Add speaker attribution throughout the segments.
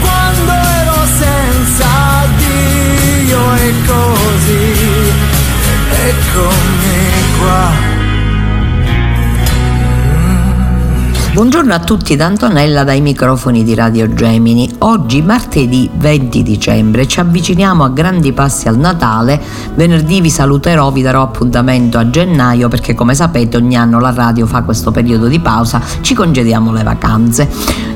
Speaker 1: quando ero senza Dio e così eccomi qua
Speaker 2: Buongiorno a tutti da Antonella dai microfoni di Radio Gemini. Oggi martedì 20 dicembre ci avviciniamo a grandi passi al Natale. Venerdì vi saluterò, vi darò appuntamento a gennaio perché come sapete ogni anno la radio fa questo periodo di pausa, ci congediamo le vacanze.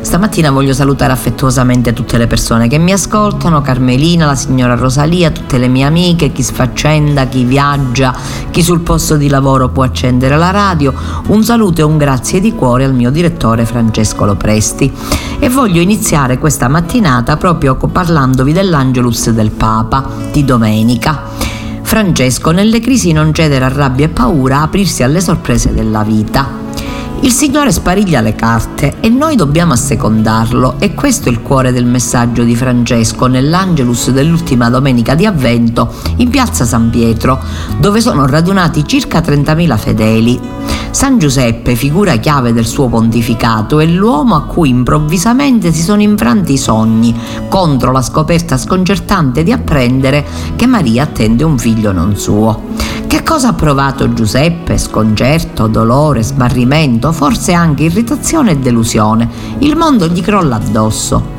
Speaker 2: Stamattina voglio salutare affettuosamente tutte le persone che mi ascoltano, Carmelina, la signora Rosalia, tutte le mie amiche, chi sfaccenda, chi viaggia, chi sul posto di lavoro può accendere la radio. Un saluto e un grazie di cuore al mio direttore Francesco Lopresti. E voglio iniziare questa mattinata proprio parlandovi dell'Angelus del Papa di domenica. Francesco, nelle crisi non cedere a rabbia e paura, aprirsi alle sorprese della vita. Il Signore spariglia le carte e noi dobbiamo assecondarlo e questo è il cuore del messaggio di Francesco nell'Angelus dell'ultima domenica di Avvento in piazza San Pietro, dove sono radunati circa 30.000 fedeli. San Giuseppe, figura chiave del suo pontificato, è l'uomo a cui improvvisamente si sono infranti i sogni contro la scoperta sconcertante di apprendere che Maria attende un figlio non suo. Che cosa ha provato Giuseppe? Sconcerto, dolore, smarrimento, forse anche irritazione e delusione. Il mondo gli crolla addosso.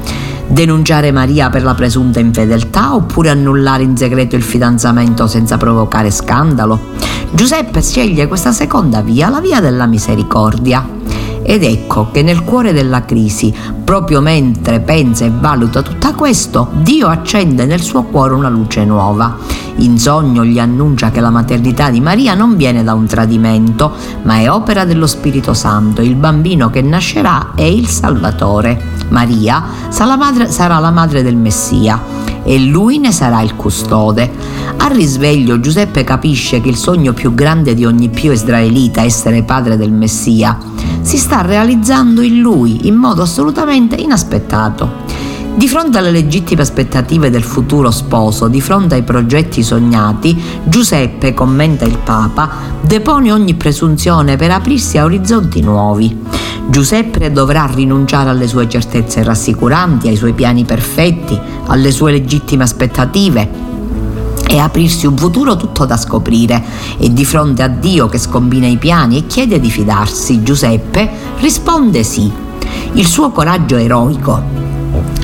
Speaker 2: Denunciare Maria per la presunta infedeltà oppure annullare in segreto il fidanzamento senza provocare scandalo? Giuseppe sceglie questa seconda via, la via della misericordia. Ed ecco che nel cuore della crisi, proprio mentre pensa e valuta tutto questo, Dio accende nel suo cuore una luce nuova. In sogno gli annuncia che la maternità di Maria non viene da un tradimento, ma è opera dello Spirito Santo. Il bambino che nascerà è il Salvatore. Maria sarà la madre, sarà la madre del Messia e lui ne sarà il custode. Al risveglio Giuseppe capisce che il sogno più grande di ogni pio israelita, essere padre del Messia, si sta realizzando in lui in modo assolutamente inaspettato. Di fronte alle legittime aspettative del futuro sposo, di fronte ai progetti sognati, Giuseppe, commenta il Papa, depone ogni presunzione per aprirsi a orizzonti nuovi. Giuseppe dovrà rinunciare alle sue certezze rassicuranti, ai suoi piani perfetti, alle sue legittime aspettative, e aprirsi un futuro tutto da scoprire e di fronte a Dio che scombina i piani e chiede di fidarsi, Giuseppe risponde sì. Il suo coraggio eroico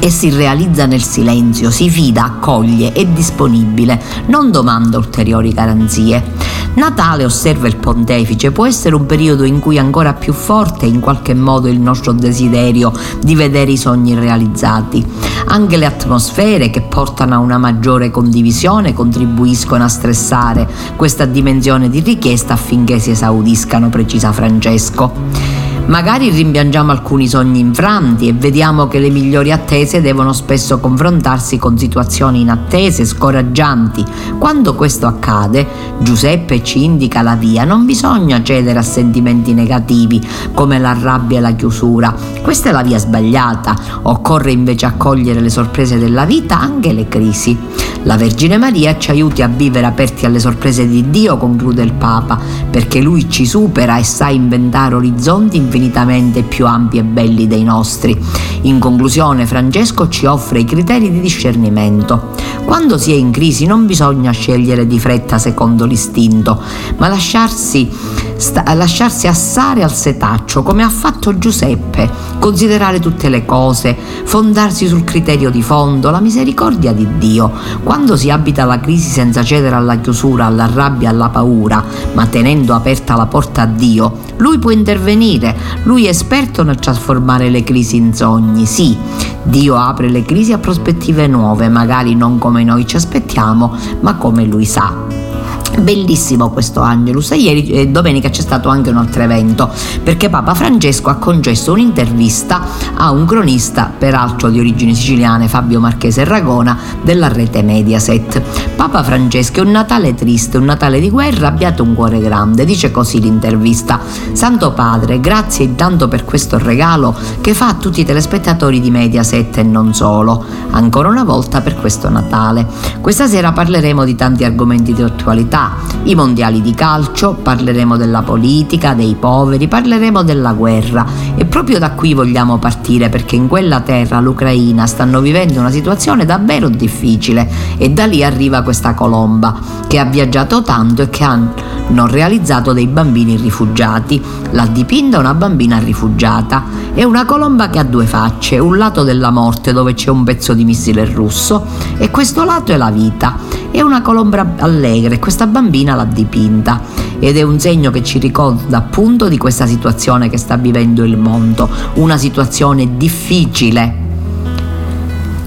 Speaker 2: e si realizza nel silenzio, si fida, accoglie, è disponibile, non domanda ulteriori garanzie. Natale, osserva il pontefice, può essere un periodo in cui ancora più forte in qualche modo il nostro desiderio di vedere i sogni realizzati. Anche le atmosfere che portano a una maggiore condivisione contribuiscono a stressare questa dimensione di richiesta affinché si esaudiscano, precisa Francesco. Magari rimpiangiamo alcuni sogni infranti e vediamo che le migliori attese devono spesso confrontarsi con situazioni inattese, scoraggianti. Quando questo accade, Giuseppe ci indica la via, non bisogna cedere a sentimenti negativi come la rabbia e la chiusura. Questa è la via sbagliata, occorre invece accogliere le sorprese della vita, anche le crisi. La Vergine Maria ci aiuti a vivere aperti alle sorprese di Dio, conclude il Papa, perché Lui ci supera e sa inventare orizzonti infinitamente più ampi e belli dei nostri. In conclusione, Francesco ci offre i criteri di discernimento. Quando si è in crisi non bisogna scegliere di fretta secondo l'istinto, ma lasciarsi sta- lasciarsi assare al setaccio come ha fatto Giuseppe, considerare tutte le cose, fondarsi sul criterio di fondo, la misericordia di Dio. Quando si abita la crisi senza cedere alla chiusura, alla rabbia, alla paura, ma tenendo aperta la porta a Dio, lui può intervenire, lui è esperto nel trasformare le crisi in sogni, sì. Dio apre le crisi a prospettive nuove, magari non come noi ci aspettiamo, ma come lui sa. Bellissimo questo Angelus ieri e domenica c'è stato anche un altro evento perché Papa Francesco ha concesso un'intervista a un cronista peraltro di origini siciliane Fabio Marchese Ragona della rete Mediaset. Papa Francesco è un Natale triste, un Natale di guerra, abbiate un cuore grande, dice così l'intervista. Santo Padre, grazie intanto per questo regalo che fa a tutti i telespettatori di Mediaset e non solo, ancora una volta per questo Natale. Questa sera parleremo di tanti argomenti di attualità i mondiali di calcio, parleremo della politica, dei poveri, parleremo della guerra e proprio da qui vogliamo partire perché in quella terra, l'Ucraina, stanno vivendo una situazione davvero difficile e da lì arriva questa colomba che ha viaggiato tanto e che hanno realizzato dei bambini rifugiati. L'ha dipinta una bambina rifugiata. È una colomba che ha due facce, un lato della morte dove c'è un pezzo di missile russo e questo lato è la vita. È una colomba allegra e questa bambina l'ha dipinta. Ed è un segno che ci ricorda appunto di questa situazione che sta vivendo il mondo, una situazione difficile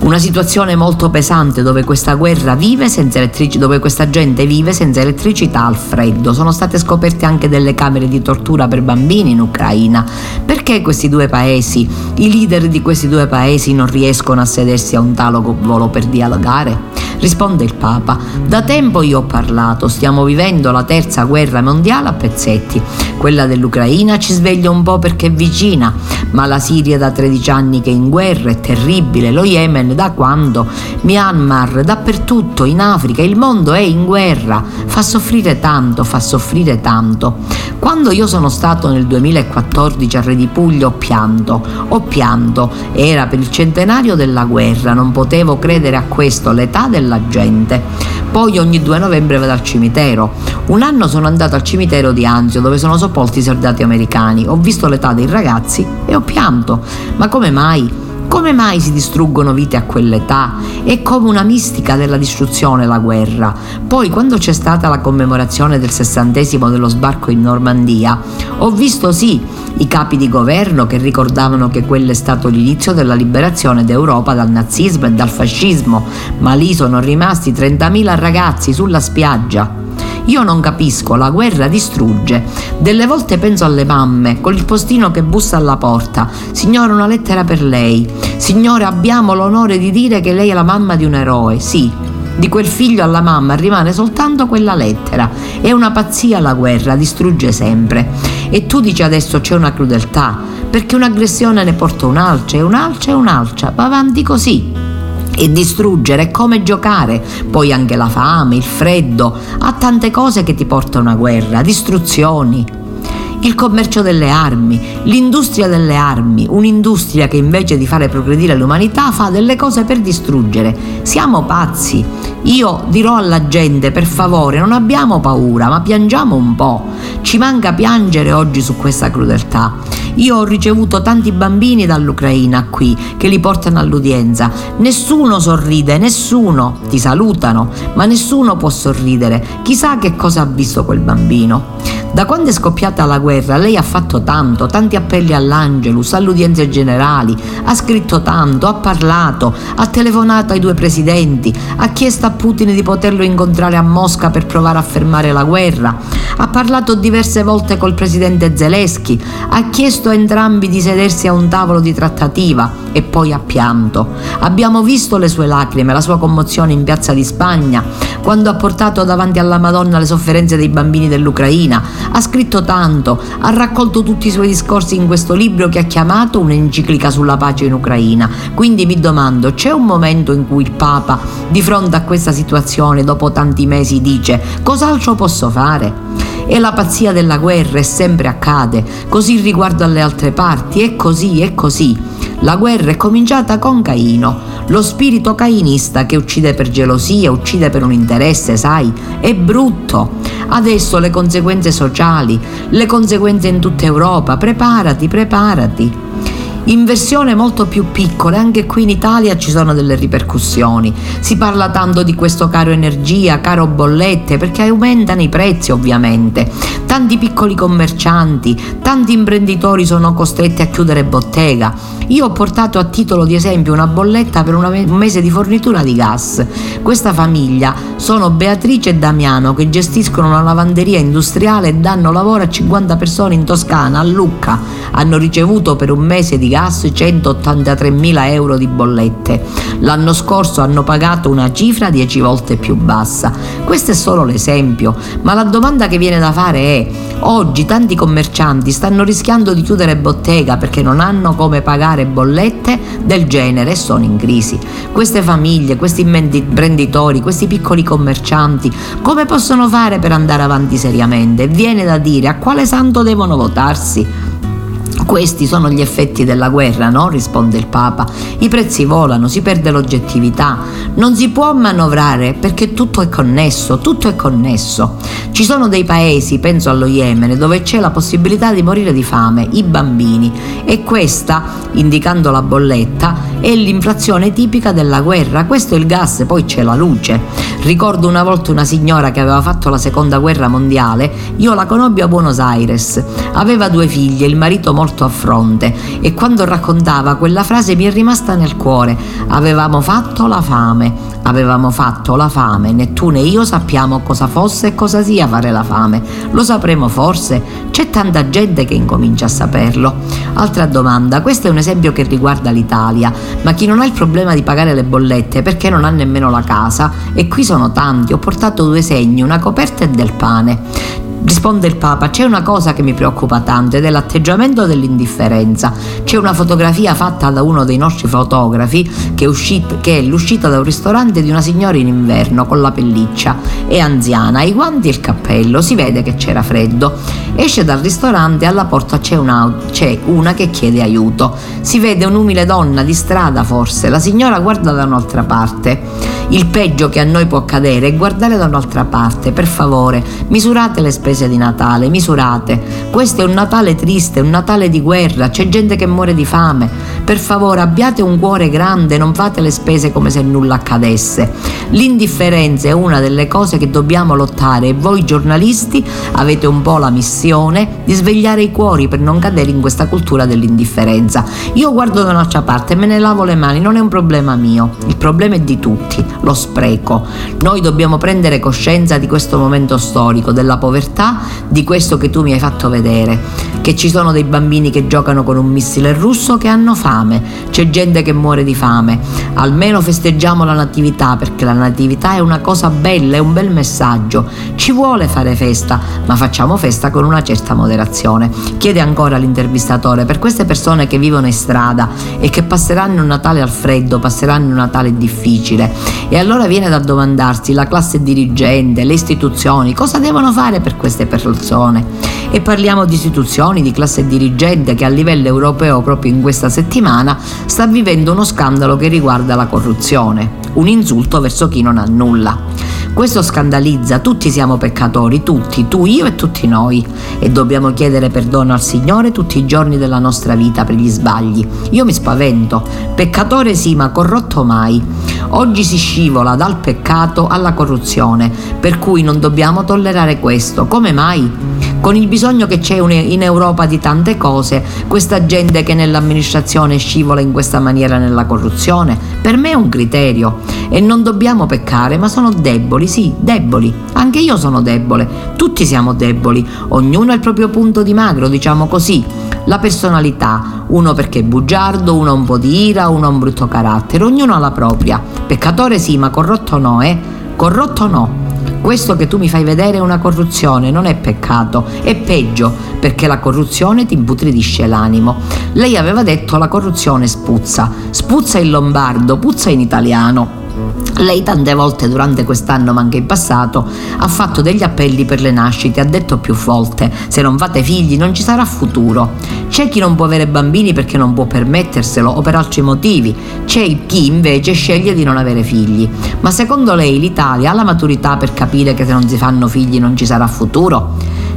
Speaker 2: una situazione molto pesante dove questa guerra vive senza elettricità, dove questa gente vive senza elettricità al freddo. Sono state scoperte anche delle camere di tortura per bambini in Ucraina. Perché questi due paesi, i leader di questi due paesi non riescono a sedersi a un tavolo per dialogare? Risponde il Papa, da tempo io ho parlato, stiamo vivendo la terza guerra mondiale a pezzetti. Quella dell'Ucraina ci sveglia un po' perché è vicina, ma la Siria da 13 anni che è in guerra è terribile, lo Yemen da quando, Myanmar, dappertutto, in Africa, il mondo è in guerra, fa soffrire tanto, fa soffrire tanto. Quando io sono stato nel 2014 a Re di Puglia ho pianto, ho pianto, era per il centenario della guerra, non potevo credere a questo, l'età della gente. Poi ogni 2 novembre vado al cimitero. Un anno sono andato al cimitero di Anzio dove sono sepolti i soldati americani, ho visto l'età dei ragazzi e ho pianto. Ma come mai? Come mai si distruggono vite a quell'età? È come una mistica della distruzione la guerra. Poi quando c'è stata la commemorazione del sessantesimo dello sbarco in Normandia, ho visto sì i capi di governo che ricordavano che quello è stato l'inizio della liberazione d'Europa dal nazismo e dal fascismo, ma lì sono rimasti 30.000 ragazzi sulla spiaggia io non capisco, la guerra distrugge. Delle volte penso alle mamme, con il postino che bussa alla porta. Signore, una lettera per lei. Signore, abbiamo l'onore di dire che lei è la mamma di un eroe. Sì, di quel figlio alla mamma rimane soltanto quella lettera. È una pazzia la guerra, distrugge sempre. E tu dici adesso c'è una crudeltà, perché un'aggressione ne porta un'altra e un'altra e un'altra. Va avanti così e distruggere è come giocare, poi anche la fame, il freddo, ha tante cose che ti portano a guerra, distruzioni. Il commercio delle armi, l'industria delle armi, un'industria che invece di fare progredire l'umanità fa delle cose per distruggere. Siamo pazzi. Io dirò alla gente, per favore, non abbiamo paura, ma piangiamo un po'. Ci manca piangere oggi su questa crudeltà. Io ho ricevuto tanti bambini dall'Ucraina qui che li portano all'udienza. Nessuno sorride, nessuno. Ti salutano, ma nessuno può sorridere. Chissà che cosa ha visto quel bambino. Da quando è scoppiata la guerra lei ha fatto tanto, tanti appelli all'Angelus, alle udienze generali, ha scritto tanto, ha parlato, ha telefonato ai due presidenti, ha chiesto a Putin di poterlo incontrare a Mosca per provare a fermare la guerra, ha parlato diverse volte col presidente Zelensky, ha chiesto a entrambi di sedersi a un tavolo di trattativa e poi ha pianto. Abbiamo visto le sue lacrime, la sua commozione in piazza di Spagna, quando ha portato davanti alla Madonna le sofferenze dei bambini dell'Ucraina, ha scritto tanto, ha raccolto tutti i suoi discorsi in questo libro che ha chiamato un'enciclica sulla pace in Ucraina. Quindi mi domando, c'è un momento in cui il Papa, di fronte a questa situazione, dopo tanti mesi, dice cos'altro posso fare? E la pazzia della guerra e sempre accade, così riguardo alle altre parti, è così, è così. La guerra è cominciata con Caino, lo spirito cainista che uccide per gelosia, uccide per un interesse, sai, è brutto. Adesso le conseguenze sociali, le conseguenze in tutta Europa, preparati, preparati in versione molto più piccola, anche qui in Italia ci sono delle ripercussioni. Si parla tanto di questo caro energia, caro bollette, perché aumentano i prezzi ovviamente. Tanti piccoli commercianti, tanti imprenditori sono costretti a chiudere bottega. Io ho portato a titolo di esempio una bolletta per un mese di fornitura di gas. Questa famiglia sono Beatrice e Damiano che gestiscono una lavanderia industriale e danno lavoro a 50 persone in Toscana, a Lucca. Hanno ricevuto per un mese di gas gas 183.000 euro di bollette. L'anno scorso hanno pagato una cifra 10 volte più bassa. Questo è solo l'esempio, ma la domanda che viene da fare è oggi tanti commercianti stanno rischiando di chiudere bottega perché non hanno come pagare bollette del genere e sono in crisi. Queste famiglie, questi imprenditori, questi piccoli commercianti, come possono fare per andare avanti seriamente? Viene da dire a quale santo devono votarsi? Questi sono gli effetti della guerra, no? risponde il Papa. I prezzi volano, si perde l'oggettività, non si può manovrare perché tutto è connesso, tutto è connesso. Ci sono dei paesi, penso allo Yemen, dove c'è la possibilità di morire di fame, i bambini, e questa, indicando la bolletta, è l'inflazione tipica della guerra. Questo è il gas, poi c'è la luce. Ricordo una volta una signora che aveva fatto la seconda guerra mondiale, io la conobbi a Buenos Aires. Aveva due figlie, il marito molto morto a fronte e quando raccontava quella frase mi è rimasta nel cuore. Avevamo fatto la fame, avevamo fatto la fame, né tu né io sappiamo cosa fosse e cosa sia fare la fame. Lo sapremo forse? C'è tanta gente che incomincia a saperlo. Altra domanda, questo è un esempio che riguarda l'Italia, ma chi non ha il problema di pagare le bollette perché non ha nemmeno la casa? E qui sono tanti, ho portato due segni, una coperta e del pane. Risponde il Papa, c'è una cosa che mi preoccupa tanto ed è l'atteggiamento dell'indifferenza. C'è una fotografia fatta da uno dei nostri fotografi che è, uscita, che è l'uscita da un ristorante di una signora in inverno con la pelliccia. È anziana, i guanti e il cappello, si vede che c'era freddo. Esce dal ristorante e alla porta c'è una, c'è una che chiede aiuto. Si vede un'umile donna di strada forse, la signora guarda da un'altra parte. Il peggio che a noi può accadere è guardare da un'altra parte. Per favore, misurate le spese di Natale, misurate. Questo è un Natale triste, un Natale di guerra, c'è gente che muore di fame. Per favore, abbiate un cuore grande, non fate le spese come se nulla accadesse. L'indifferenza è una delle cose che dobbiamo lottare e voi giornalisti avete un po' la missione di svegliare i cuori per non cadere in questa cultura dell'indifferenza. Io guardo da un'altra parte, me ne lavo le mani, non è un problema mio, il problema è di tutti lo spreco. Noi dobbiamo prendere coscienza di questo momento storico, della povertà, di questo che tu mi hai fatto vedere, che ci sono dei bambini che giocano con un missile russo che hanno fame, c'è gente che muore di fame. Almeno festeggiamo la natività perché la natività è una cosa bella, è un bel messaggio. Ci vuole fare festa, ma facciamo festa con una certa moderazione. Chiede ancora l'intervistatore per queste persone che vivono in strada e che passeranno un Natale al freddo, passeranno un Natale difficile e allora viene da domandarsi la classe dirigente, le istituzioni, cosa devono fare per queste persone? E parliamo di istituzioni, di classe dirigente che a livello europeo proprio in questa settimana sta vivendo uno scandalo che riguarda la corruzione, un insulto verso chi non ha nulla. Questo scandalizza, tutti siamo peccatori, tutti, tu, io e tutti noi, e dobbiamo chiedere perdono al Signore tutti i giorni della nostra vita per gli sbagli. Io mi spavento, peccatore sì, ma corrotto mai. Oggi si scivola dal peccato alla corruzione, per cui non dobbiamo tollerare questo. Come mai? Con il bisogno che c'è in Europa di tante cose, questa gente che nell'amministrazione scivola in questa maniera nella corruzione, per me è un criterio. E non dobbiamo peccare, ma sono deboli, sì, deboli. Anche io sono debole, tutti siamo deboli, ognuno ha il proprio punto di magro, diciamo così. La personalità, uno perché è bugiardo, uno ha un po' di ira, uno ha un brutto carattere, ognuno ha la propria. Peccatore sì, ma corrotto no, eh? Corrotto no. Questo che tu mi fai vedere è una corruzione, non è peccato, è peggio perché la corruzione ti imputridisce l'animo. Lei aveva detto la corruzione spuzza, spuzza in lombardo, puzza in italiano. Lei tante volte durante quest'anno, ma anche in passato, ha fatto degli appelli per le nascite, ha detto più volte, se non fate figli non ci sarà futuro. C'è chi non può avere bambini perché non può permetterselo o per altri motivi, c'è chi invece sceglie di non avere figli. Ma secondo lei l'Italia ha la maturità per capire che se non si fanno figli non ci sarà futuro?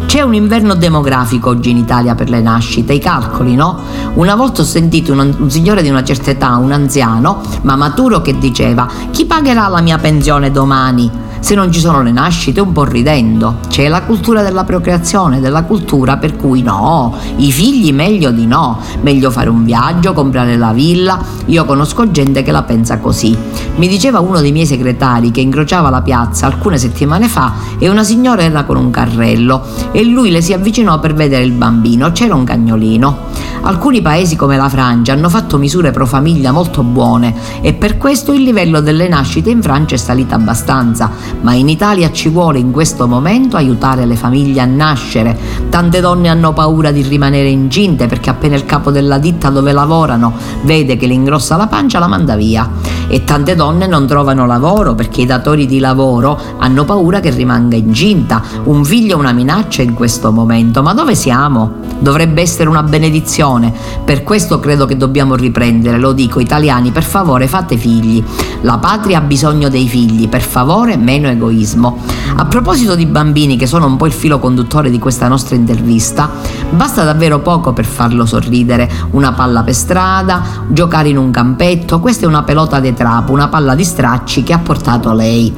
Speaker 2: C'è un inverno demografico oggi in Italia per le nascite, i calcoli, no? Una volta ho sentito un, un signore di una certa età, un anziano, ma maturo, che diceva: Chi pagherà la mia pensione domani? Se non ci sono le nascite un po' ridendo. C'è la cultura della procreazione, della cultura per cui no, i figli meglio di no, meglio fare un viaggio, comprare la villa. Io conosco gente che la pensa così. Mi diceva uno dei miei segretari che incrociava la piazza alcune settimane fa e una signora era con un carrello e lui le si avvicinò per vedere il bambino, c'era un cagnolino. Alcuni paesi come la Francia hanno fatto misure pro famiglia molto buone e per questo il livello delle nascite in Francia è salito abbastanza, ma in Italia ci vuole in questo momento aiutare le famiglie a nascere. Tante donne hanno paura di rimanere incinte perché appena il capo della ditta dove lavorano vede che le ingrossa la pancia la manda via e tante donne non trovano lavoro perché i datori di lavoro hanno paura che rimanga incinta. Un figlio è una minaccia in questo momento, ma dove siamo? Dovrebbe essere una benedizione. Per questo credo che dobbiamo riprendere, lo dico italiani, per favore fate figli. La patria ha bisogno dei figli, per favore meno egoismo. A proposito di bambini che sono un po' il filo conduttore di questa nostra intervista, basta davvero poco per farlo sorridere. Una palla per strada, giocare in un campetto, questa è una pelota di trapo, una palla di stracci che ha portato lei.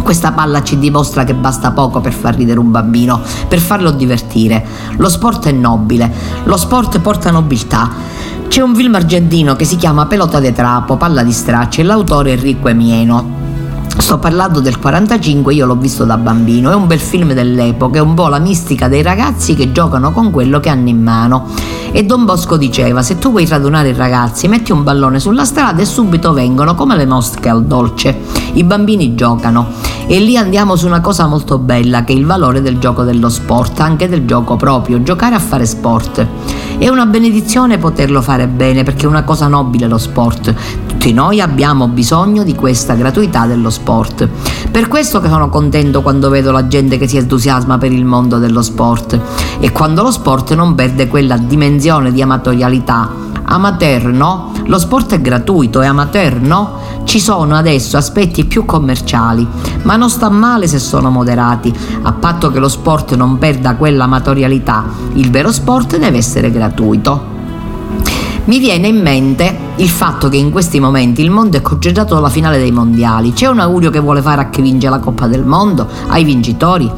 Speaker 2: Questa palla ci dimostra che basta poco per far ridere un bambino, per farlo divertire. Lo sport è nobile, lo sport porta nobiltà. C'è un film argentino che si chiama Pelota de Trapo, palla di stracci e l'autore è Enrico Emieno. Sto parlando del 45, io l'ho visto da bambino, è un bel film dell'epoca, è un po' la mistica dei ragazzi che giocano con quello che hanno in mano. E Don Bosco diceva, se tu vuoi radunare i ragazzi, metti un ballone sulla strada e subito vengono come le mosche al dolce. I bambini giocano e lì andiamo su una cosa molto bella che è il valore del gioco dello sport, anche del gioco proprio, giocare a fare sport. È una benedizione poterlo fare bene perché è una cosa nobile lo sport. Tutti noi abbiamo bisogno di questa gratuità dello sport. Per questo che sono contento quando vedo la gente che si entusiasma per il mondo dello sport e quando lo sport non perde quella dimensione di amatorialità. Amateur, no? Lo sport è gratuito, è amateur, no? Ci sono adesso aspetti più commerciali, ma non sta male se sono moderati, a patto che lo sport non perda quella amatorialità. Il vero sport deve essere gratuito. Mi viene in mente il fatto che in questi momenti il mondo è concentrato alla finale dei mondiali. C'è un augurio che vuole fare a chi vince la Coppa del Mondo? Ai vincitori?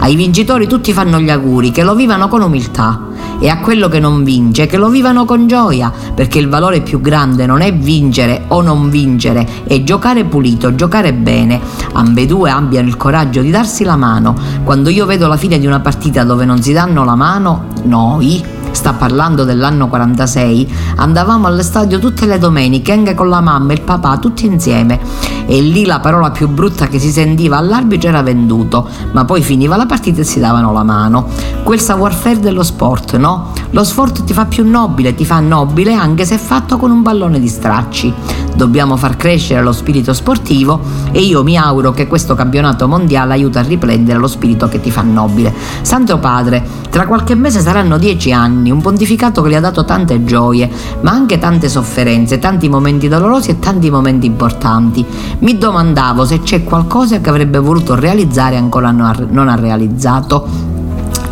Speaker 2: Ai vincitori tutti fanno gli auguri, che lo vivano con umiltà e a quello che non vince che lo vivano con gioia, perché il valore più grande non è vincere o non vincere, è giocare pulito, giocare bene. Ambedue abbiano il coraggio di darsi la mano. Quando io vedo la fine di una partita dove non si danno la mano, noi sta parlando dell'anno 46, andavamo all'estadio tutte le domeniche, anche con la mamma e il papà, tutti insieme. E lì la parola più brutta che si sentiva all'arbitro era venduto, ma poi finiva la partita e si davano la mano. Quel savoir-faire dello sport, no? Lo sport ti fa più nobile, ti fa nobile anche se fatto con un pallone di stracci. Dobbiamo far crescere lo spirito sportivo e io mi auguro che questo campionato mondiale aiuti a riprendere lo spirito che ti fa nobile. Santo Padre, tra qualche mese saranno dieci anni, un pontificato che gli ha dato tante gioie, ma anche tante sofferenze, tanti momenti dolorosi e tanti momenti importanti. Mi domandavo se c'è qualcosa che avrebbe voluto realizzare e ancora non ha realizzato.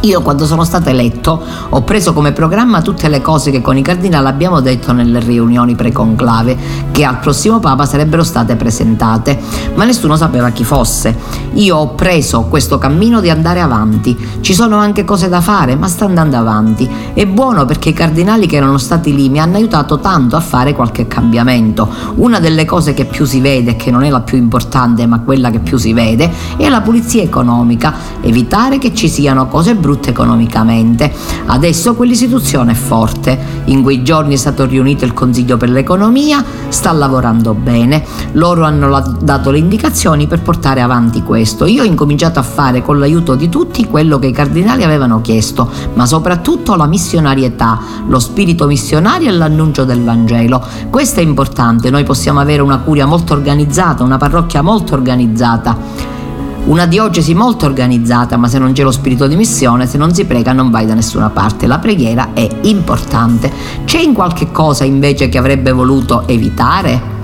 Speaker 2: Io quando sono stato eletto ho preso come programma tutte le cose che con i cardinali abbiamo detto nelle riunioni preconclave, che al prossimo Papa sarebbero state presentate, ma nessuno sapeva chi fosse. Io ho preso questo cammino di andare avanti, ci sono anche cose da fare, ma sta andando avanti. È buono perché i cardinali che erano stati lì mi hanno aiutato tanto a fare qualche cambiamento. Una delle cose che più si vede, che non è la più importante, ma quella che più si vede, è la pulizia economica, evitare che ci siano cose brutte brutta economicamente. Adesso quell'istituzione è forte. In quei giorni è stato riunito il Consiglio per l'economia, sta lavorando bene. Loro hanno dato le indicazioni per portare avanti questo. Io ho incominciato a fare con l'aiuto di tutti quello che i cardinali avevano chiesto, ma soprattutto la missionarietà, lo spirito missionario e l'annuncio del Vangelo. Questo è importante, noi possiamo avere una curia molto organizzata, una parrocchia molto organizzata una diocesi molto organizzata, ma se non c'è lo spirito di missione, se non si prega non vai da nessuna parte. La preghiera è importante. C'è in qualche cosa invece che avrebbe voluto evitare?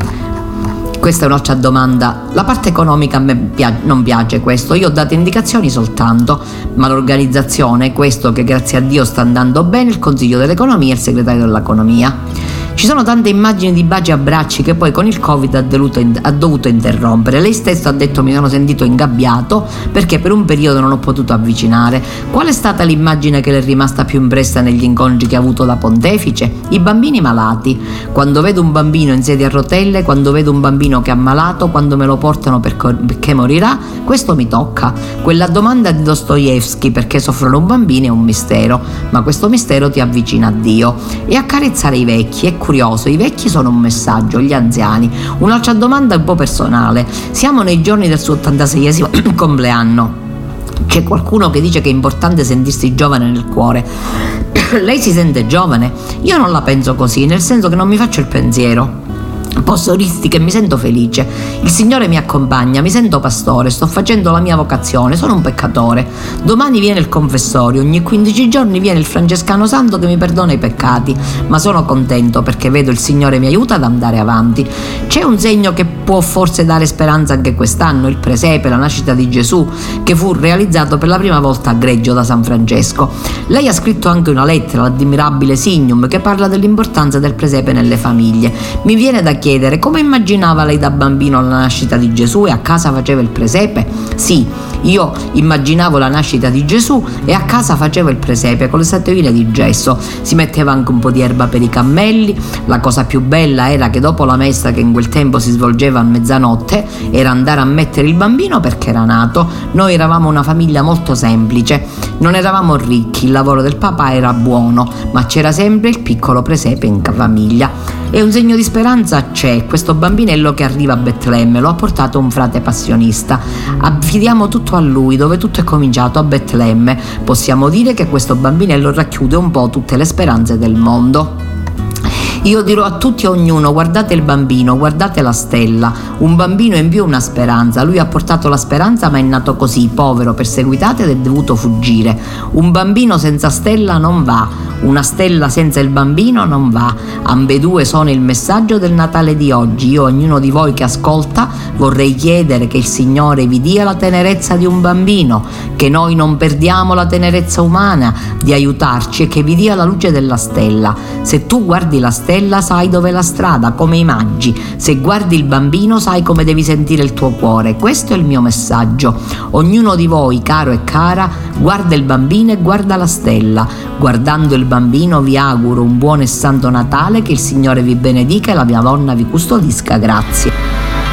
Speaker 2: Questa è un'altra domanda. La parte economica a me piace, non piace questo, io ho dato indicazioni soltanto, ma l'organizzazione, questo che grazie a Dio sta andando bene, il Consiglio dell'Economia e il segretario dell'Economia. Ci sono tante immagini di baci e abbracci che poi con il Covid ha dovuto, ha dovuto interrompere. Lei stesso ha detto mi sono sentito ingabbiato perché per un periodo non ho potuto avvicinare. Qual è stata l'immagine che le è rimasta più impressa negli incontri che ha avuto da pontefice? I bambini malati. Quando vedo un bambino in sedia a rotelle, quando vedo un bambino che è ammalato, quando me lo portano perché morirà, questo mi tocca. Quella domanda di Dostoevsky perché soffrono un bambino è un mistero, ma questo mistero ti avvicina a Dio. E accarezzare i vecchi è curioso, i vecchi sono un messaggio, gli anziani. Un'altra domanda un po' personale. Siamo nei giorni del suo 86esimo compleanno. C'è qualcuno che dice che è importante sentirsi giovane nel cuore. Lei si sente giovane? Io non la penso così, nel senso che non mi faccio il pensiero posso che mi sento felice. Il Signore mi accompagna, mi sento pastore, sto facendo la mia vocazione, sono un peccatore. Domani viene il confessorio, ogni 15 giorni viene il francescano santo che mi perdona i peccati, ma sono contento perché vedo il Signore mi aiuta ad andare avanti. C'è un segno che può forse dare speranza anche quest'anno, il presepe, la nascita di Gesù, che fu realizzato per la prima volta a Greggio da San Francesco. Lei ha scritto anche una lettera, l'admirabile Signum, che parla dell'importanza del presepe nelle famiglie. Mi viene da chiedere chiedere come immaginava lei da bambino la nascita di Gesù e a casa faceva il presepe? Sì, io immaginavo la nascita di Gesù e a casa facevo il presepe con le sette file di gesso. Si metteva anche un po' di erba per i cammelli. La cosa più bella era che dopo la messa che in quel tempo si svolgeva a mezzanotte era andare a mettere il bambino perché era nato. Noi eravamo una famiglia molto semplice. Non eravamo ricchi, il lavoro del papà era buono, ma c'era sempre il piccolo presepe in famiglia. E un segno di speranza c'è, questo bambinello che arriva a Betlemme lo ha portato un frate passionista. Affidiamo tutto a lui, dove tutto è cominciato a Betlemme. Possiamo dire che questo bambinello racchiude un po' tutte le speranze del mondo. Io dirò a tutti e ognuno, guardate il bambino, guardate la stella. Un bambino è in più una speranza. Lui ha portato la speranza ma è nato così, povero, perseguitato ed è dovuto fuggire. Un bambino senza stella non va. Una stella senza il bambino non va. Ambedue sono il messaggio del Natale di oggi. Io, ognuno di voi che ascolta, vorrei chiedere che il Signore vi dia la tenerezza di un bambino, che noi non perdiamo la tenerezza umana di aiutarci e che vi dia la luce della stella. Se tu guardi la stella sai dove è la strada, come i maggi. Se guardi il bambino sai come devi sentire il tuo cuore. Questo è il mio messaggio. Ognuno di voi, caro e cara, guarda il bambino e guarda la stella. Guardando il bambino vi auguro un buon e santo Natale, che il Signore vi benedica e la mia donna vi custodisca. Grazie.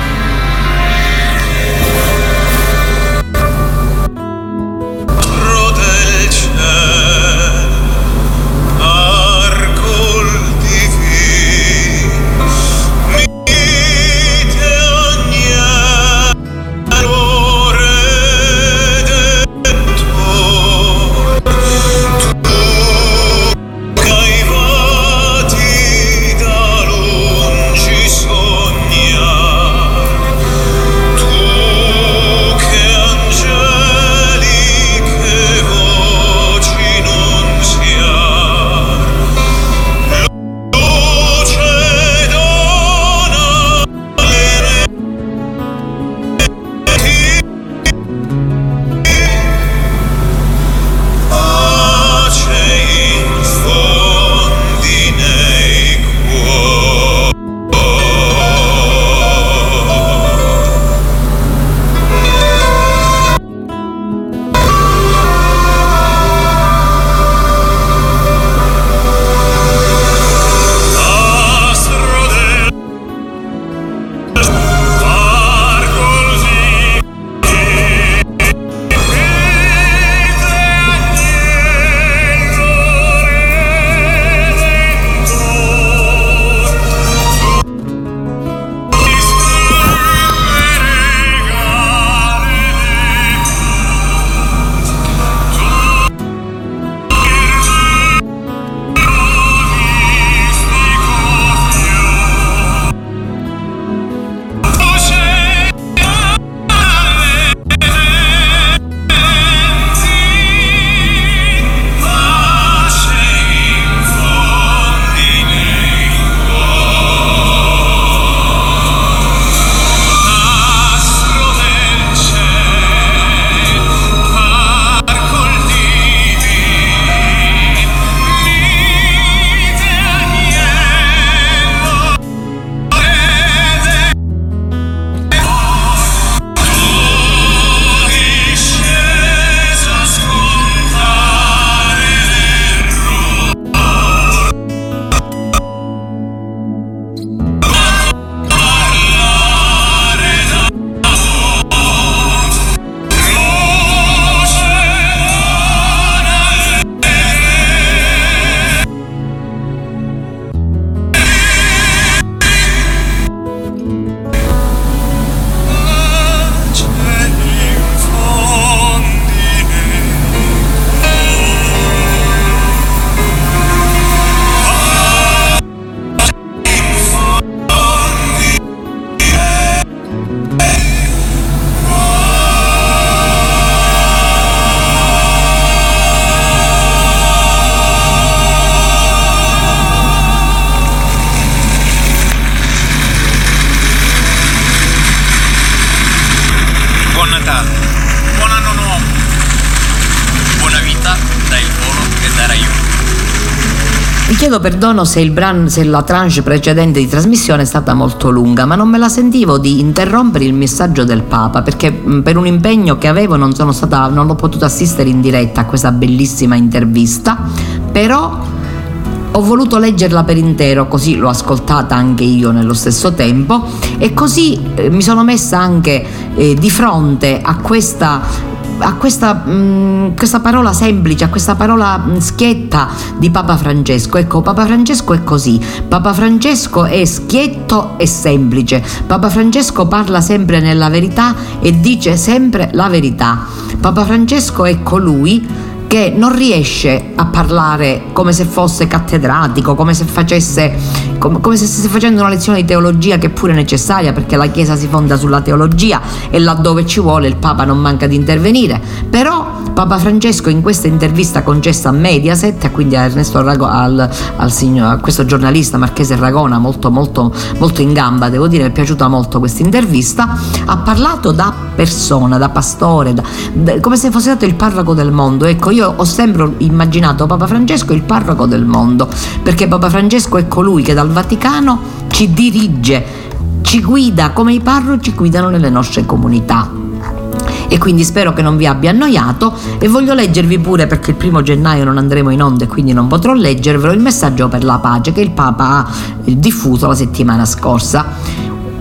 Speaker 2: Chiedo perdono se, brand, se, la tranche precedente di trasmissione è stata molto lunga, ma non me la sentivo di interrompere il messaggio del Papa perché per un impegno che avevo non, stata, non ho potuto assistere in diretta a questa bellissima intervista, però ho voluto leggerla per intero, così l'ho ascoltata anche io nello stesso tempo e così eh, mi sono messa anche eh, di fronte a questa a questa, mh, mm, questa, parola semplice, a questa parola mm, schietta di Papa Francesco. Ecco, Papa Francesco è così. Papa Francesco è schietto e semplice. Papa Francesco parla sempre nella verità e dice sempre la verità. Papa Francesco è colui che non riesce a parlare come se fosse cattedratico, come se facesse come, come se stesse facendo una lezione di teologia che è pure necessaria perché la Chiesa si fonda sulla teologia e laddove ci vuole il Papa non manca di intervenire. Però Papa Francesco in questa intervista concessa a Mediaset, quindi a Ernesto Rago, al, al signor, a questo giornalista Marchese Ragona, molto, molto, molto in gamba, devo dire, mi è piaciuta molto questa intervista, ha parlato da persona, da pastore, da, da, come se fosse stato il parroco del mondo. Ecco, io io ho sempre immaginato Papa Francesco il parroco del mondo, perché Papa Francesco è colui che dal Vaticano ci dirige, ci guida come i parroci guidano nelle nostre comunità. E quindi spero che non vi abbia annoiato e voglio leggervi pure perché il primo gennaio non andremo in onda e quindi non potrò leggervelo il messaggio per la pace che il Papa ha diffuso la settimana scorsa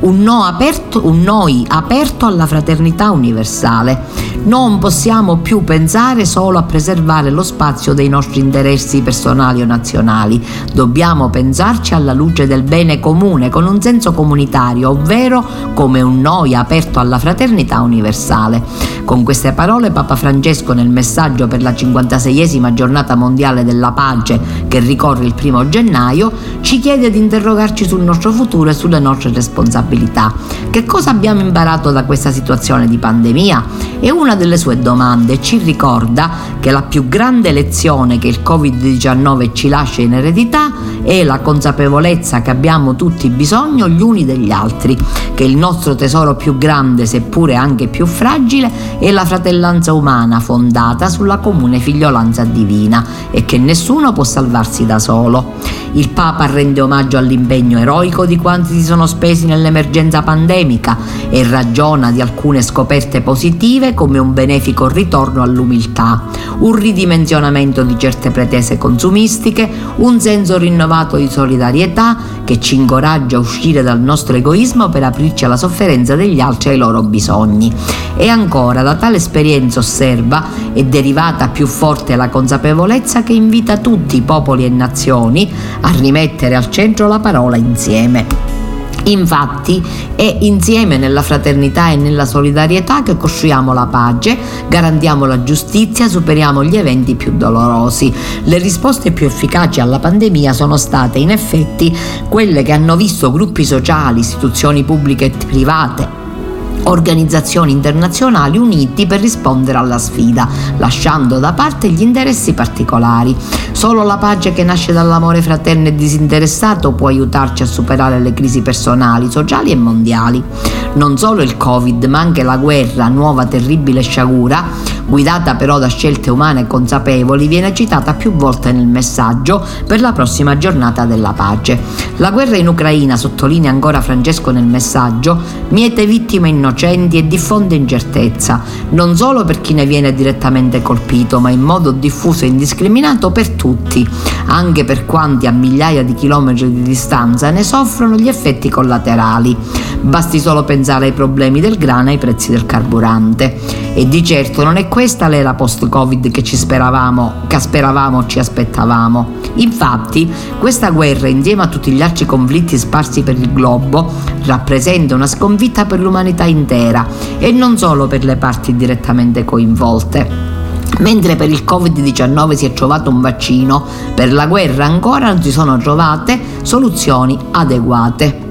Speaker 2: un, no aperto, un noi aperto alla fraternità universale. Non possiamo più pensare solo a preservare lo spazio dei nostri interessi personali o nazionali, dobbiamo pensarci alla luce del bene comune con un senso comunitario, ovvero come un noi aperto alla fraternità universale. Con queste parole Papa Francesco nel messaggio per la 56esima giornata mondiale della pace che ricorre il primo gennaio ci chiede di interrogarci sul nostro futuro e sulle nostre responsabilità responsabilità. Che cosa abbiamo imparato da questa situazione di pandemia? E una delle sue domande ci ricorda che la più grande lezione che il Covid-19 ci lascia in eredità è la consapevolezza che abbiamo tutti bisogno gli uni degli altri, che il nostro tesoro più grande, seppure anche più fragile, è la fratellanza umana fondata sulla comune figliolanza divina e che nessuno può salvarsi da solo. Il Papa rende omaggio all'impegno eroico di quanti si sono spesi nell'emergenza l'emergenza pandemica e ragiona di alcune scoperte positive come un benefico ritorno all'umiltà, un ridimensionamento di certe pretese consumistiche, un senso rinnovato di solidarietà che ci incoraggia a uscire dal nostro egoismo per aprirci alla sofferenza degli altri e ai loro bisogni. E ancora, da tale esperienza osserva è derivata più forte la consapevolezza che invita tutti i popoli e nazioni a rimettere al centro la parola insieme. Infatti è insieme nella fraternità e nella solidarietà che costruiamo la pace, garantiamo la giustizia, superiamo gli eventi più dolorosi. Le risposte più efficaci alla pandemia sono state in effetti quelle che hanno visto gruppi sociali, istituzioni pubbliche e private, organizzazioni internazionali uniti per rispondere alla sfida, lasciando da parte gli interessi particolari. Solo la pace che nasce dall'amore fraterno e disinteressato può aiutarci a superare le crisi personali, sociali e mondiali. Non solo il Covid, ma anche la guerra, nuova terribile sciagura, guidata però da scelte umane consapevoli, viene citata più volte nel messaggio per la prossima giornata della pace. La guerra in Ucraina, sottolinea ancora Francesco nel messaggio, miete vittime innocenti e diffonde incertezza, non solo per chi ne viene direttamente colpito, ma in modo diffuso e indiscriminato per tutti, anche per quanti a migliaia di chilometri di distanza ne soffrono gli effetti collaterali. Basti solo pensare ai problemi del grano e ai prezzi del carburante. E di certo non è questa l'era post-Covid che ci speravamo, che speravamo o ci aspettavamo. Infatti, questa guerra, insieme a tutti gli altri conflitti sparsi per il globo, rappresenta una sconfitta per l'umanità intera e non solo per le parti direttamente coinvolte. Mentre per il Covid-19 si è trovato un vaccino, per la guerra ancora non si sono trovate soluzioni adeguate.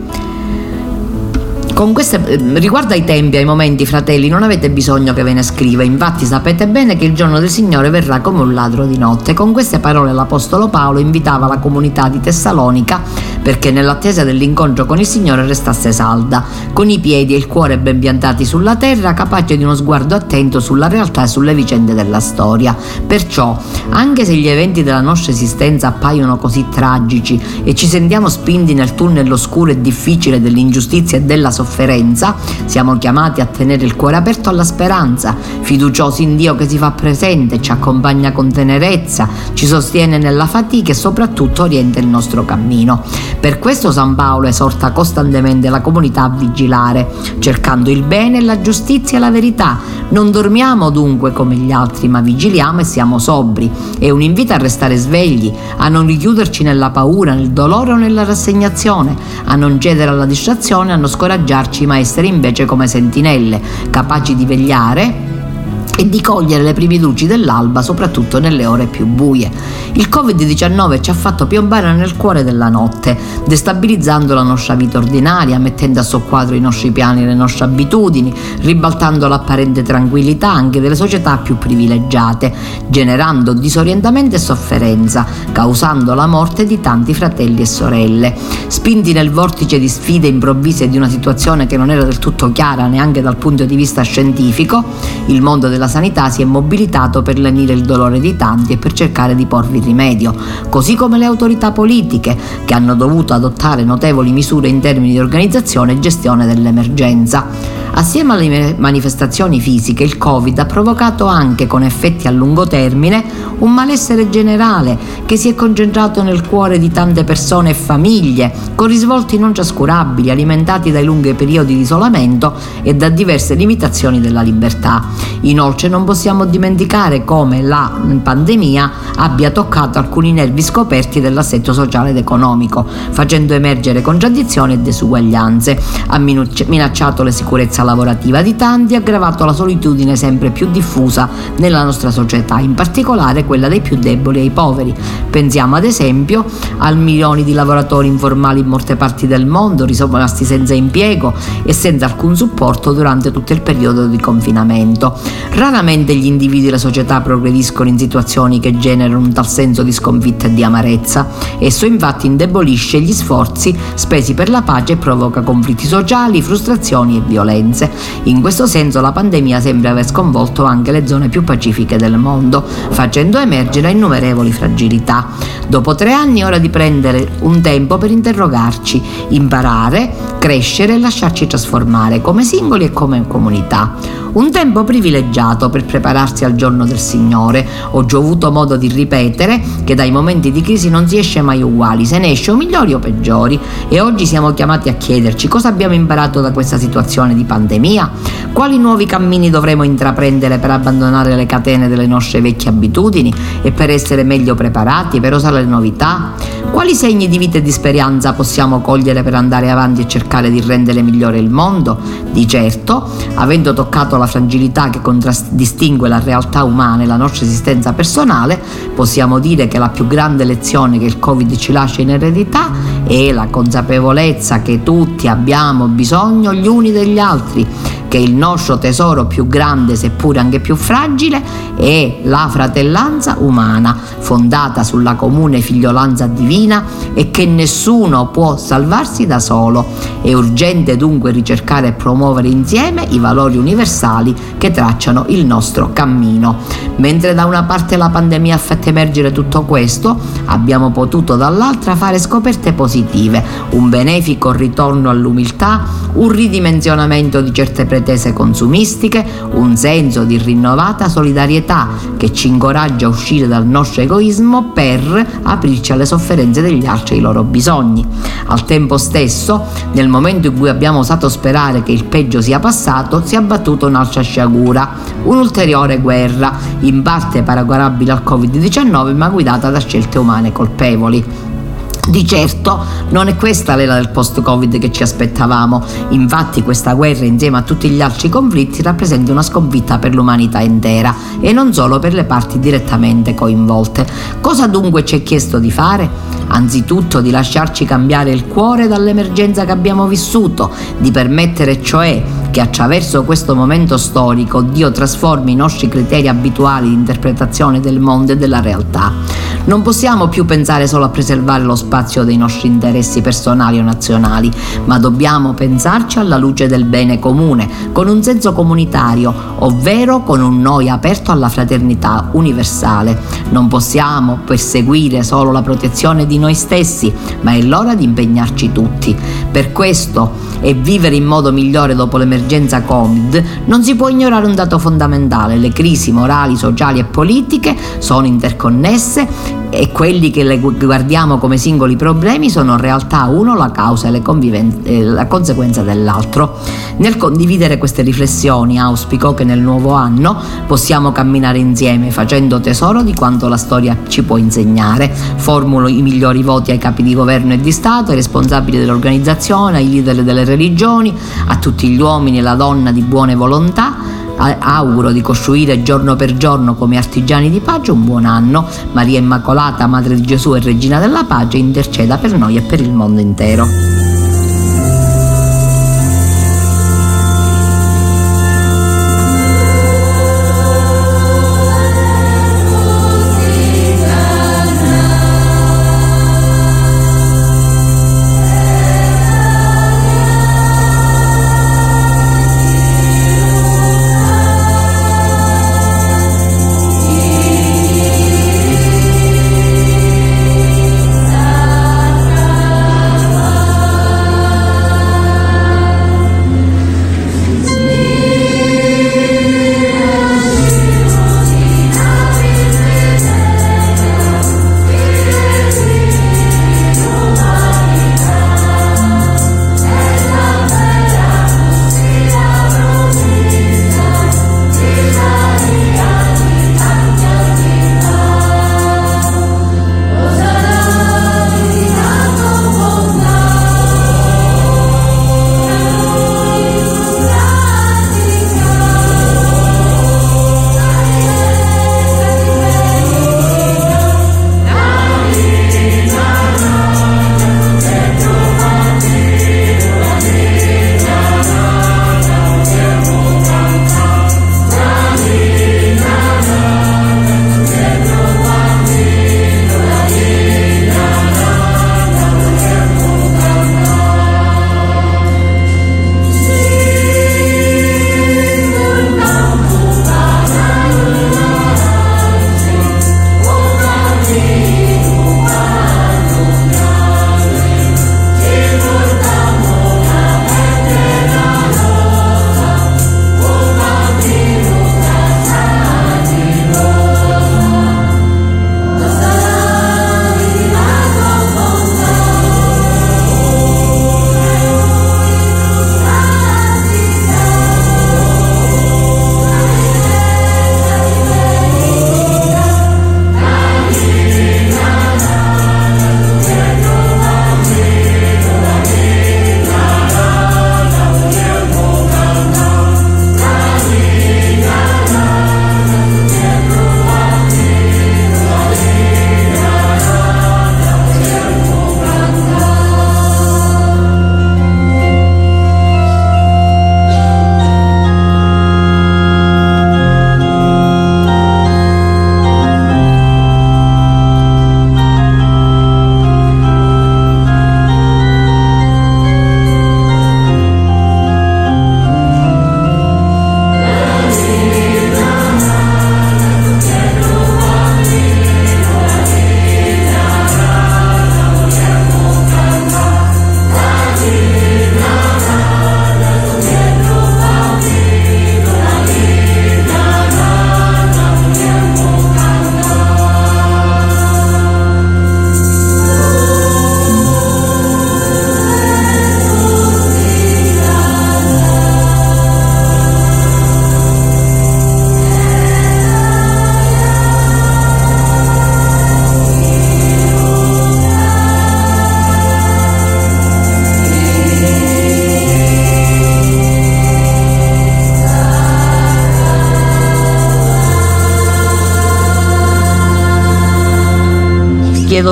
Speaker 2: Queste, ehm, riguardo ai tempi, ai momenti, fratelli, non avete bisogno che ve ne scriva, infatti sapete bene che il giorno del Signore verrà come un ladro di notte. Con queste parole l'Apostolo Paolo invitava la comunità di Tessalonica perché nell'attesa dell'incontro con il Signore restasse salda, con i piedi e il cuore ben piantati sulla terra, capace di uno sguardo attento sulla realtà e sulle vicende della storia. Perciò, anche se gli eventi della nostra esistenza appaiono così tragici e ci sentiamo spinti nel tunnel oscuro e difficile dell'ingiustizia e della sofferenza, siamo chiamati a tenere il cuore aperto alla speranza, fiduciosi in Dio che si fa presente, ci accompagna con tenerezza, ci sostiene nella fatica e soprattutto orienta il nostro cammino. Per questo San Paolo esorta costantemente la comunità a vigilare, cercando il bene, la giustizia e la verità. Non dormiamo dunque come gli altri, ma vigiliamo e siamo sobri. È un invito a restare svegli, a non richiuderci nella paura, nel dolore o nella rassegnazione, a non cedere alla distrazione, a non scoraggiarci, ma essere invece come sentinelle, capaci di vegliare e di cogliere le prime luci dell'alba soprattutto nelle ore più buie. Il Covid-19 ci ha fatto piombare nel cuore della notte, destabilizzando la nostra vita ordinaria, mettendo a soqquadro i nostri piani e le nostre abitudini, ribaltando l'apparente tranquillità anche delle società più privilegiate, generando disorientamento e sofferenza, causando la morte di tanti fratelli e sorelle. Spinti nel vortice di sfide improvvise di una situazione che non era del tutto chiara neanche dal punto di vista scientifico, il mondo della sanità si è mobilitato per lenire il dolore di tanti e per cercare di porvi rimedio, così come le autorità politiche che hanno dovuto adottare notevoli misure in termini di organizzazione e gestione dell'emergenza. Assieme alle manifestazioni fisiche, il Covid ha provocato anche con effetti a lungo termine un malessere generale che si è concentrato nel cuore di tante persone e famiglie, con risvolti non trascurabili, alimentati dai lunghi periodi di isolamento e da diverse limitazioni della libertà. Inoltre non possiamo dimenticare come la pandemia abbia toccato alcuni nervi scoperti dell'assetto sociale ed economico, facendo emergere contraddizioni e desuguaglianze. Ha minacciato la sicurezza lavorativa di tanti, ha aggravato la solitudine sempre più diffusa nella nostra società, in particolare quella dei più deboli e i poveri. Pensiamo ad esempio a milioni di lavoratori informali in molte parti del mondo, rimasti senza impiego e senza alcun supporto durante tutto il periodo di confinamento. Raramente gli individui e le società progrediscono in situazioni che generano un tal senso di sconfitta e di amarezza. Esso infatti indebolisce gli sforzi spesi per la pace e provoca conflitti sociali, frustrazioni e violenze. In questo senso la pandemia sembra aver sconvolto anche le zone più pacifiche del mondo, facendo emergere innumerevoli fragilità. Dopo tre anni è ora di prendere un tempo per interrogarci, imparare, crescere e lasciarci trasformare come singoli e come comunità. Un tempo privilegiato per prepararsi al giorno del Signore. Ho già avuto modo di ripetere che dai momenti di crisi non si esce mai uguali, se ne esce o migliori o peggiori e oggi siamo chiamati a chiederci cosa abbiamo imparato da questa situazione di pandemia, quali nuovi cammini dovremo intraprendere per abbandonare le catene delle nostre vecchie abitudini e per essere meglio preparati, per osare le novità, quali segni di vita e di speranza possiamo cogliere per andare avanti e cercare di rendere migliore il mondo? Di certo, avendo toccato la fragilità che contraddistingue la realtà umana e la nostra esistenza personale, possiamo dire che la più grande lezione che il Covid ci lascia in eredità è la consapevolezza che tutti abbiamo bisogno gli uni degli altri che il nostro tesoro più grande, seppure anche più fragile, è la fratellanza umana, fondata sulla comune figliolanza divina e che nessuno può salvarsi da solo. È urgente dunque ricercare e promuovere insieme i valori universali che tracciano il nostro cammino. Mentre da una parte la pandemia ha fatto emergere tutto questo, abbiamo potuto dall'altra fare scoperte positive, un benefico ritorno all'umiltà, un ridimensionamento di certe pretese pretese consumistiche, un senso di rinnovata solidarietà che ci incoraggia a uscire dal nostro egoismo per aprirci alle sofferenze degli altri e ai loro bisogni. Al tempo stesso, nel momento in cui abbiamo osato sperare che il peggio sia passato, si è abbattuta un'altra sciagura, un'ulteriore guerra, in parte paragonabile al Covid-19 ma guidata da scelte umane colpevoli. Di certo non è questa l'era del post-Covid che ci aspettavamo, infatti questa guerra insieme a tutti gli altri conflitti rappresenta una sconfitta per l'umanità intera e non solo per le parti direttamente coinvolte. Cosa dunque ci è chiesto di fare? Anzitutto di lasciarci cambiare il cuore dall'emergenza che abbiamo vissuto, di permettere cioè che attraverso questo momento storico Dio trasformi i nostri criteri abituali di interpretazione del mondo e della realtà. Non possiamo più pensare solo a preservare lo spazio dei nostri interessi personali o nazionali, ma dobbiamo pensarci alla luce del bene comune, con un senso comunitario, ovvero con un noi aperto alla fraternità universale. Non possiamo perseguire solo la protezione di noi stessi, ma è l'ora di impegnarci tutti. Per questo e vivere in modo migliore dopo l'emergenza Covid, non si può ignorare un dato fondamentale, le crisi morali, sociali e politiche sono interconnesse e quelli che guardiamo come singoli problemi sono in realtà uno la causa e eh, la conseguenza dell'altro. Nel condividere queste riflessioni auspico che nel nuovo anno possiamo camminare insieme facendo tesoro di quanto la storia ci può insegnare. Formulo i migliori voti ai capi di governo e di Stato, ai responsabili dell'organizzazione, ai leader delle religioni, a tutti gli uomini e la donna di buone volontà auguro di costruire giorno per giorno come artigiani di pace un buon anno. Maria Immacolata, Madre di Gesù e Regina della Pace, interceda per noi e per il mondo intero.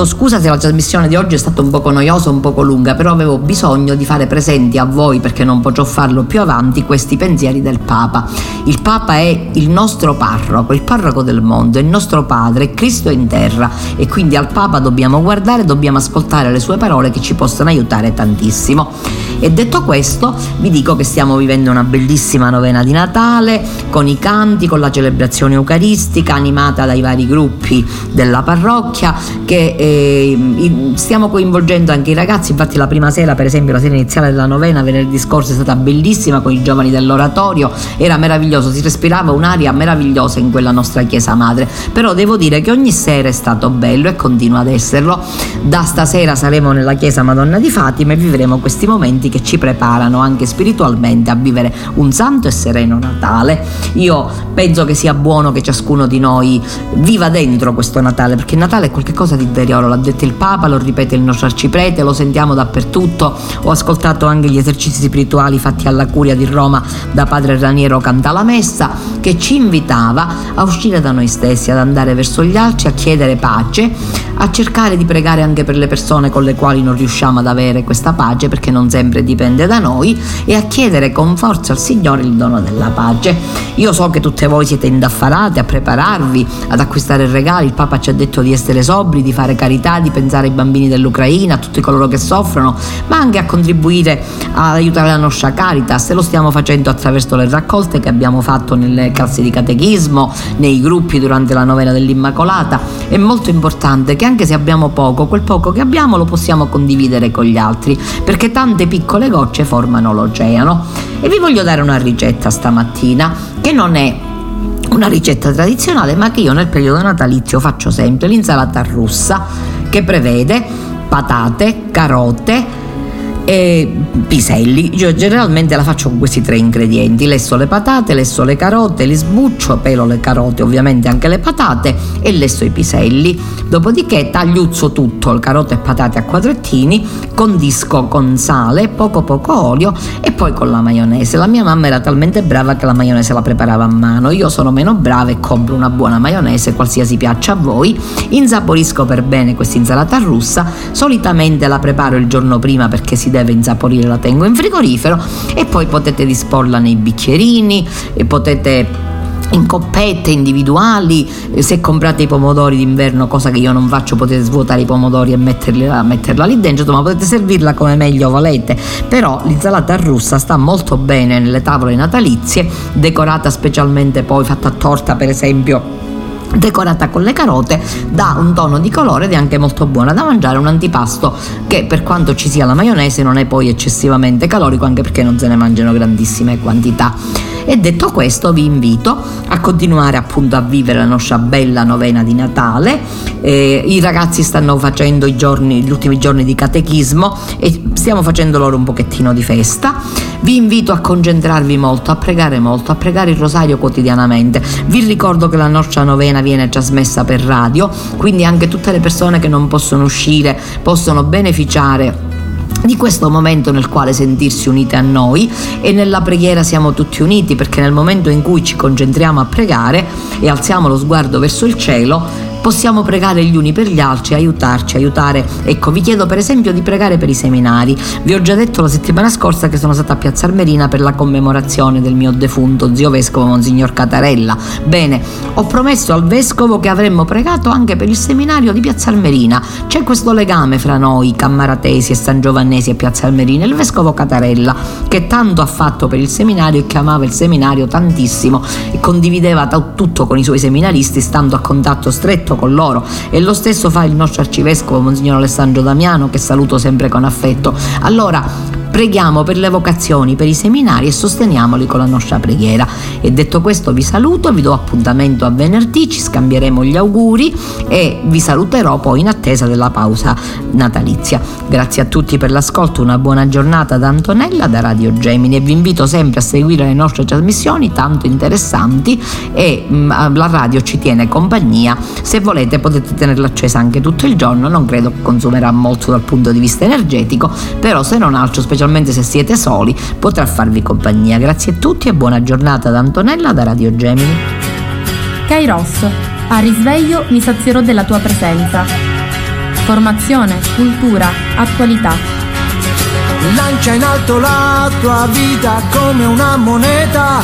Speaker 2: Chiedo scusa se la trasmissione di oggi è stata un poco noiosa, un poco lunga, però avevo bisogno di fare presenti a voi, perché non potrò farlo più avanti, questi pensieri del Papa. Il Papa è il nostro parroco, il parroco del mondo, è il nostro Padre, Cristo in terra e quindi al Papa dobbiamo guardare, dobbiamo ascoltare le sue parole che ci possono aiutare tantissimo. E detto questo, vi dico che stiamo vivendo una bellissima novena di Natale, con i canti, con la celebrazione eucaristica, animata dai vari gruppi della parrocchia, che eh, stiamo coinvolgendo anche i ragazzi, infatti la prima sera, per esempio la sera iniziale della novena, venerdì scorso è stata bellissima con i giovani dell'oratorio, era meraviglioso, si respirava un'aria meravigliosa in quella nostra chiesa madre, però devo dire che ogni sera è stato bello e continua ad esserlo. Da stasera saremo nella chiesa Madonna di Fatima e vivremo questi momenti che ci preparano anche spiritualmente a vivere un santo e sereno Natale. Io penso che sia buono che ciascuno di noi viva dentro questo Natale, perché il Natale è qualcosa di interiore, l'ha detto il Papa, lo ripete il nostro arciprete, lo sentiamo dappertutto. Ho ascoltato anche gli esercizi spirituali fatti alla Curia di Roma da padre Raniero Cantalamessa che ci invitava a uscire da noi stessi, ad andare verso gli altri, a chiedere pace, a cercare di pregare anche per le persone con le quali non riusciamo ad avere questa pace perché non sempre dipende da noi e a chiedere con forza al Signore il dono della pace. Io so che tutte voi siete indaffarate a prepararvi, ad acquistare regali, il Papa ci ha detto di essere sobri, di fare carità, di pensare ai bambini dell'Ucraina, a tutti coloro che soffrono, ma anche a contribuire ad aiutare la nostra Caritas e lo stiamo facendo attraverso le raccolte che abbiamo fatto nelle classi di catechismo, nei gruppi durante la novena dell'Immacolata. È molto importante che anche se abbiamo poco, quel poco che abbiamo lo possiamo condividere con gli altri, perché tante piccole gocce formano l'oceano. E vi voglio dare una ricetta stamattina che non è una ricetta tradizionale ma che io nel periodo natalizio faccio sempre l'insalata russa che prevede patate, carote, e piselli. Io generalmente la faccio con questi tre ingredienti: lesso le patate, lesso le carote, li sbuccio, pelo le carote, ovviamente anche le patate e lesso i piselli. Dopodiché tagliuzzo tutto, carote e patate a quadrettini, condisco con sale, poco poco olio e poi con la maionese. La mia mamma era talmente brava che la maionese la preparava a mano. Io sono meno brava e compro una buona maionese, qualsiasi piaccia a voi. Insaporisco per bene questa insalata russa. Solitamente la preparo il giorno prima perché si deve insaporire, la tengo in frigorifero e poi potete disporla nei bicchierini e potete in coppette individuali, se comprate i pomodori d'inverno, cosa che io non faccio, potete svuotare i pomodori e metterla, metterla lì dentro, ma potete servirla come meglio volete. Però l'insalata russa sta molto bene nelle tavole natalizie, decorata specialmente poi fatta a torta per esempio decorata con le carote dà un tono di colore ed è anche molto buona. Da mangiare un antipasto che per quanto ci sia la maionese non è poi eccessivamente calorico anche perché non se ne mangiano grandissime quantità. E detto questo vi invito a continuare appunto a vivere la nostra bella novena di Natale. Eh, i ragazzi stanno facendo giorni, gli ultimi giorni di catechismo e stiamo facendo loro un pochettino di festa vi invito a concentrarvi molto, a pregare molto, a pregare il rosario quotidianamente. Vi ricordo che la nostra novena viene trasmessa per radio, quindi anche tutte le persone che non possono uscire possono beneficiare di questo momento nel quale sentirsi unite a noi e nella preghiera siamo tutti uniti perché nel momento in cui ci concentriamo a pregare e alziamo lo sguardo verso il cielo possiamo pregare gli uni per gli altri, aiutarci, aiutare. Ecco, vi chiedo per esempio di pregare per i seminari. Vi ho già detto la settimana scorsa che sono stata a Piazza Armerina per la commemorazione del mio defunto zio vescovo Monsignor Catarella. Bene, ho promesso al vescovo che avremmo pregato anche per il seminario di Piazza Armerina. C'è questo legame fra noi, Cammaratesi e San Giovannesi e Piazza Armerina, il vescovo Catarella, che tanto ha fatto per il seminario e che amava il seminario tantissimo e condivideva tutto con i suoi seminaristi, stando a contatto stretto rispetto con loro e lo stesso fa il nostro arcivescovo Monsignor Alessandro Damiano che saluto sempre con affetto. Allora Preghiamo per le vocazioni, per i seminari e sosteniamoli con la nostra preghiera. E detto questo vi saluto, vi do appuntamento a venerdì, ci scambieremo gli auguri e vi saluterò poi in attesa della pausa natalizia. Grazie a tutti per l'ascolto, una buona giornata da Antonella da Radio Gemini e vi invito sempre a seguire le nostre trasmissioni tanto interessanti e mh, mm, la radio ci tiene compagnia. Se volete potete tenerla accesa anche tutto il giorno, non credo che consumerà molto dal punto di vista energetico, però se non altro specialmente specialmente se siete soli, potrà farvi compagnia. Grazie a tutti e buona giornata da Antonella da Radio Gemini.
Speaker 3: Kairos, a risveglio mi sazierò della tua presenza. Formazione, cultura, attualità.
Speaker 1: Lancia in alto la tua vita come una moneta